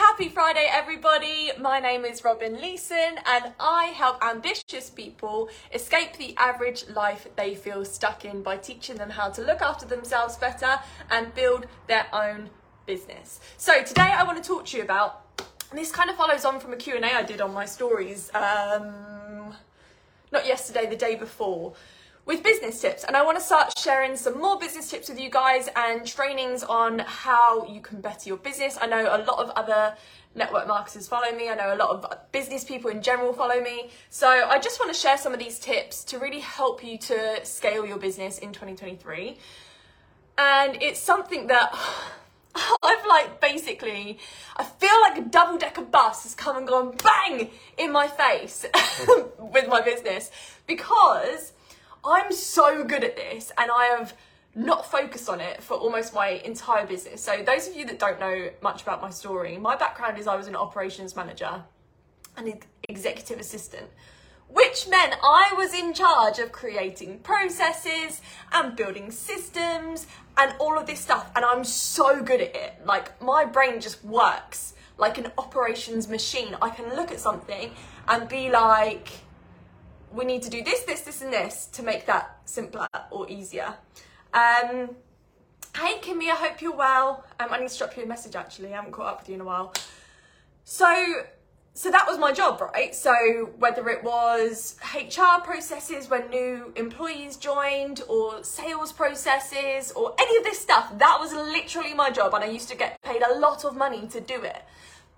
Happy Friday, everybody. My name is Robin Leeson, and I help ambitious people escape the average life they feel stuck in by teaching them how to look after themselves better and build their own business. So, today I want to talk to you about, this kind of follows on from a Q&A I did on my stories, um, not yesterday, the day before with business tips and I want to start sharing some more business tips with you guys and trainings on how you can better your business. I know a lot of other network marketers follow me. I know a lot of business people in general follow me. So I just want to share some of these tips to really help you to scale your business in 2023. And it's something that I've like basically, I feel like a double decker bus has come and gone bang in my face with my business because I'm so good at this and I have not focused on it for almost my entire business. So, those of you that don't know much about my story, my background is I was an operations manager and executive assistant, which meant I was in charge of creating processes and building systems and all of this stuff. And I'm so good at it. Like, my brain just works like an operations machine. I can look at something and be like, we need to do this, this, this, and this to make that simpler or easier. Um, hey, Kimmy, I hope you're well. Um, I need to drop you a message actually. I haven't caught up with you in a while. So, so that was my job, right? So whether it was HR processes when new employees joined, or sales processes, or any of this stuff, that was literally my job, and I used to get paid a lot of money to do it.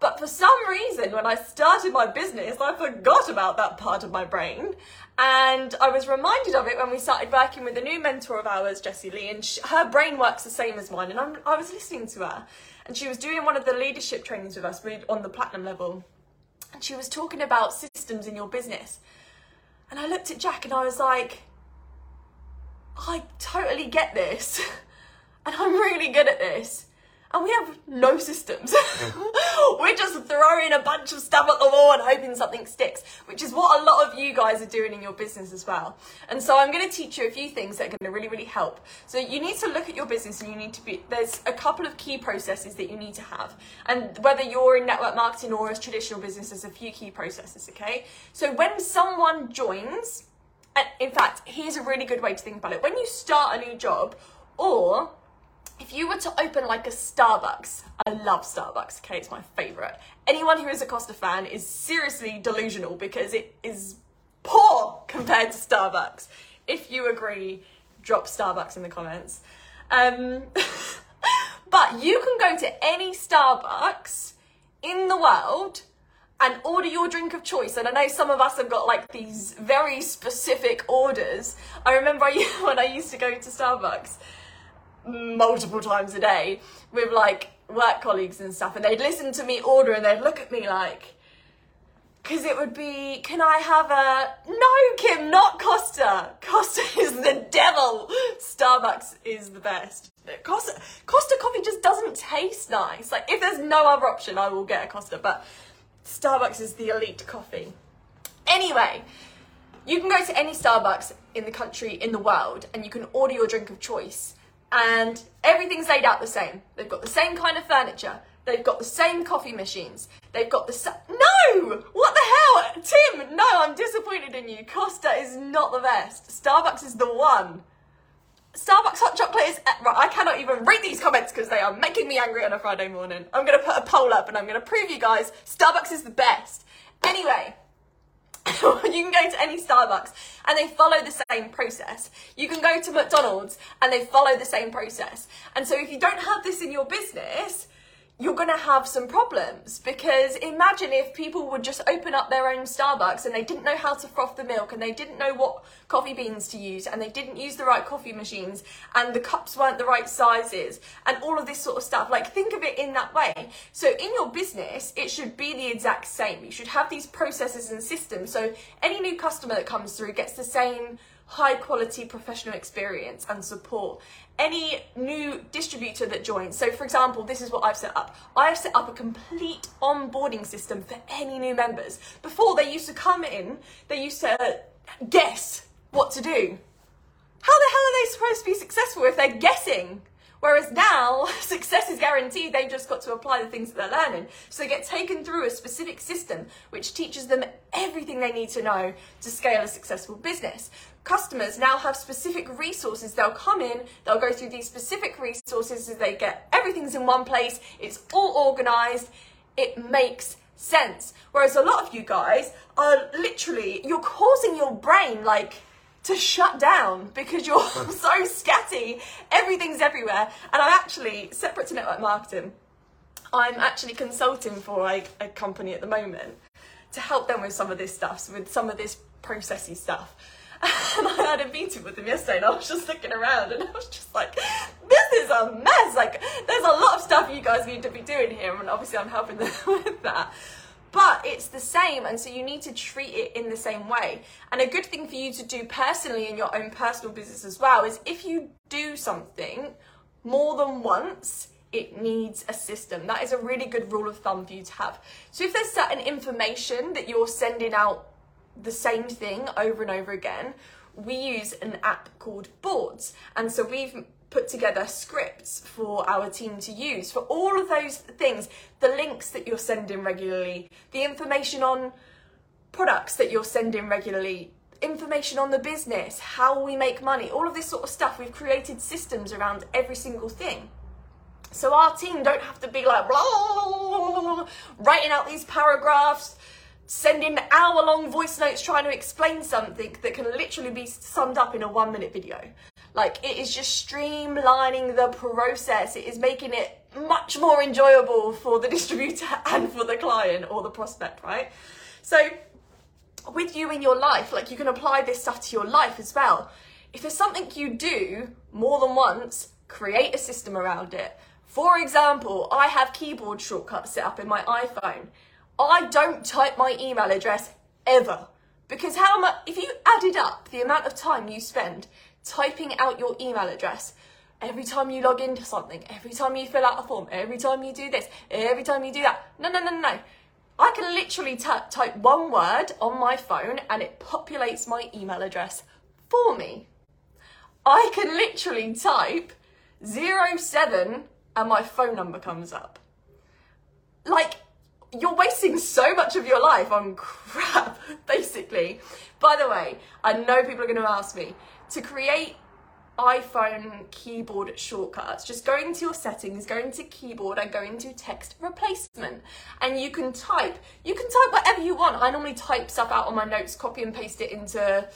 But for some reason, when I started my business, I forgot about that part of my brain. And I was reminded of it when we started working with a new mentor of ours, Jessie Lee, and she, her brain works the same as mine. And I'm, i was listening to her, and she was doing one of the leadership trainings with us on the platinum level. And she was talking about systems in your business. And I looked at Jack and I was like, I totally get this. and I'm really good at this and we have no systems. We're just throwing a bunch of stuff at the wall and hoping something sticks, which is what a lot of you guys are doing in your business as well. And so I'm going to teach you a few things that are going to really, really help. So you need to look at your business and you need to be, there's a couple of key processes that you need to have. And whether you're in network marketing or as traditional business, there's a few key processes, okay? So when someone joins, and in fact, here's a really good way to think about it. When you start a new job, or if you were to open like a Starbucks, I love Starbucks, okay, it's my favorite. Anyone who is a Costa fan is seriously delusional because it is poor compared to Starbucks. If you agree, drop Starbucks in the comments. Um, but you can go to any Starbucks in the world and order your drink of choice. And I know some of us have got like these very specific orders. I remember when I used to go to Starbucks multiple times a day with like work colleagues and stuff, and they'd listen to me order and they'd look at me like, because it would be, can I have a, no, Kim, not Costa. Costa is the devil. Starbucks is the best. Costa, Costa coffee just doesn't taste nice. Like, if there's no other option, I will get a Costa, but Starbucks is the elite coffee. Anyway, you can go to any Starbucks in the country, in the world, and you can order your drink of choice and everything's laid out the same. They've got the same kind of furniture. They've got the same coffee machines. They've got the sa- no. What the hell, Tim? No, I'm disappointed in you. Costa is not the best. Starbucks is the one. Starbucks hot chocolate is eh, right. I cannot even read these comments because they are making me angry on a Friday morning. I'm gonna put a poll up and I'm gonna prove you guys Starbucks is the best. Anyway, you can go to any Starbucks and they follow the same process. You can go to McDonald's and they follow the same process. And so if you don't have this in your business, you're going to have some problems because imagine if people would just open up their own Starbucks and they didn't know how to froth the milk and they didn't know what coffee beans to use and they didn't use the right coffee machines and the cups weren't the right sizes and all of this sort of stuff. Like, think of it in that way. So, in your business, it should be the exact same. You should have these processes and systems so any new customer that comes through gets the same high quality professional experience and support any new distributor that joins. So, for example, this is what I've set up. I've set up a complete onboarding system for any new members. Before, they used to come in, they used to guess what to do. How the hell are they supposed to be successful if they're guessing? Whereas now, success is guaranteed. They've just got to apply the things that they're learning. So they get taken through a specific system which teaches them everything they need to know to scale a successful business. Customers now have specific resources. They'll come in, they'll go through these specific resources they get everything's in one place, it's all organized, it makes sense. Whereas a lot of you guys are literally, you're causing your brain like, to shut down because you're so scatty. Everything's everywhere. And I'm actually, separate to network marketing, I'm actually consulting for like a company at the moment to help them with some of this stuff, with some of this processy stuff. And I had a meeting with them yesterday and I was just looking around and I was just like, this is a mess. Like, there's a lot of stuff you guys need to be doing here. And obviously, I'm helping them with that but it's the same and so you need to treat it in the same way and a good thing for you to do personally in your own personal business as well is if you do something more than once it needs a system that is a really good rule of thumb for you to have so if there's certain information that you're sending out the same thing over and over again. We use an app called boards and so we've put together scripts for our team to use for all of those things the links that you're sending regularly the information on products that you're sending regularly information on the business how we make money all of this sort of stuff. We've created systems around every single thing. So our team don't have to be like blah, blah, blah, writing out these paragraphs sending hour long voice notes trying to explain something that can literally be summed up in a one minute video like it is just streamlining the process. It is making it much more enjoyable for the distributor and for the client or the prospect, right? So with you in your life, like you can apply this stuff to your life as well. If there's something you do more than once, create a system around it. For example, I have keyboard shortcuts set up in my iPhone. I don't type my email address ever because how much if you added up the amount of time you spend typing out your email address every time you log into something, every time you fill out a form, every time you do this, every time you do that. No, no, no, no. I can literally type one word on my phone and it populates my email address for me. I can literally type 07 and my phone number comes up. Like, you're wasting so much of your life on crap, basically. By the way, I know people are going to ask me, to create iPhone keyboard shortcuts, just go into your settings, go into keyboard and go into text replacement. And you can type, you can type whatever you want. I normally type stuff out on my notes, copy and paste it into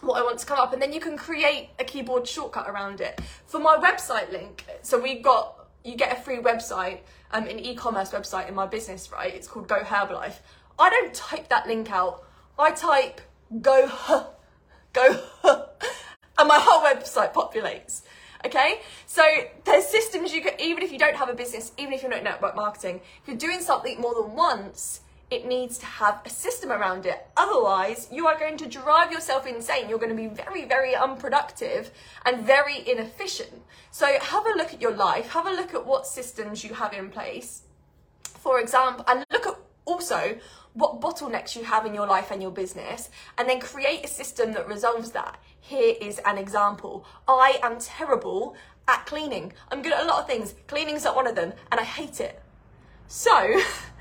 what I want to come up, and then you can create a keyboard shortcut around it. For my website link, so we got, you get a free website, um, an e-commerce website in my business, right? It's called Go Herbalife. I don't type that link out. I type go go, and my whole website populates. Okay, so there's systems you can, even if you don't have a business, even if you're not network marketing, if you're doing something more than once, it needs to have a system around it. Otherwise, you are going to drive yourself insane. You're going to be very, very unproductive and very inefficient. So have a look at your life, have a look at what systems you have in place. For example, and look at also what bottlenecks you have in your life and your business, and then create a system that resolves that. Here is an example. I am terrible at cleaning. I'm good at a lot of things. Cleaning's not one of them, and I hate it. So,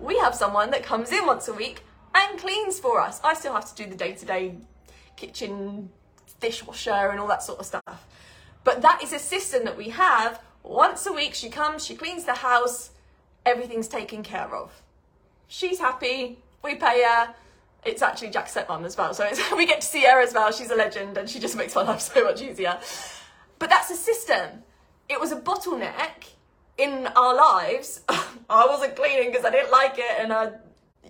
we have someone that comes in once a week and cleans for us. I still have to do the day to day kitchen, dishwasher, and all that sort of stuff. But that is a system that we have. Once a week, she comes, she cleans the house, everything's taken care of she's happy, we pay her. It's actually Jack's stepmom as well, so we get to see her as well. She's a legend and she just makes my life so much easier. But that's a system. It was a bottleneck in our lives. I wasn't cleaning because I didn't like it and I,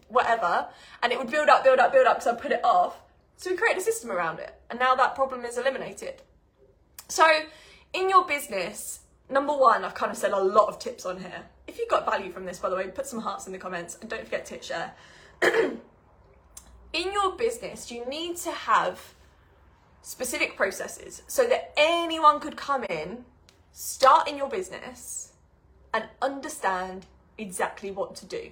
whatever. And it would build up, build up, build up because I put it off. So we created a system around it. And now that problem is eliminated. So in your business, number one, I've kind of said a lot of tips on here. If you got value from this, by the way, put some hearts in the comments and don't forget to share. in your business, you need to have specific processes so that anyone could come in, start in your business, and understand exactly what to do.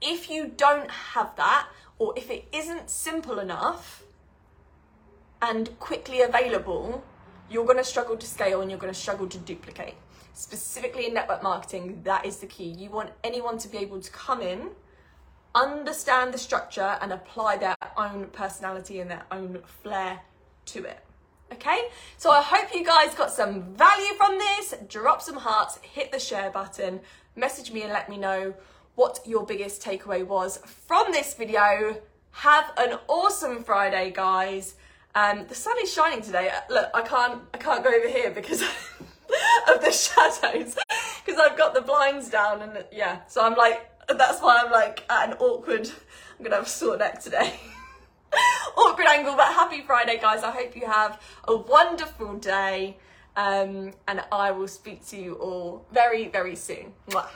If you don't have that, or if it isn't simple enough and quickly available, you're going to struggle to scale and you're going to struggle to duplicate. Specifically in network marketing, that is the key. You want anyone to be able to come in, understand the structure, and apply their own personality and their own flair to it. Okay, so I hope you guys got some value from this. Drop some hearts, hit the share button, message me and let me know what your biggest takeaway was from this video. Have an awesome Friday, guys. Um, the sun is shining today. Uh, look, I can't, I can't go over here because of the shadows, because I've got the blinds down, and yeah, so I'm like, that's why I'm like at an awkward. I'm gonna have a sore neck today. awkward angle, but happy Friday, guys. I hope you have a wonderful day, um, and I will speak to you all very, very soon. Mwah.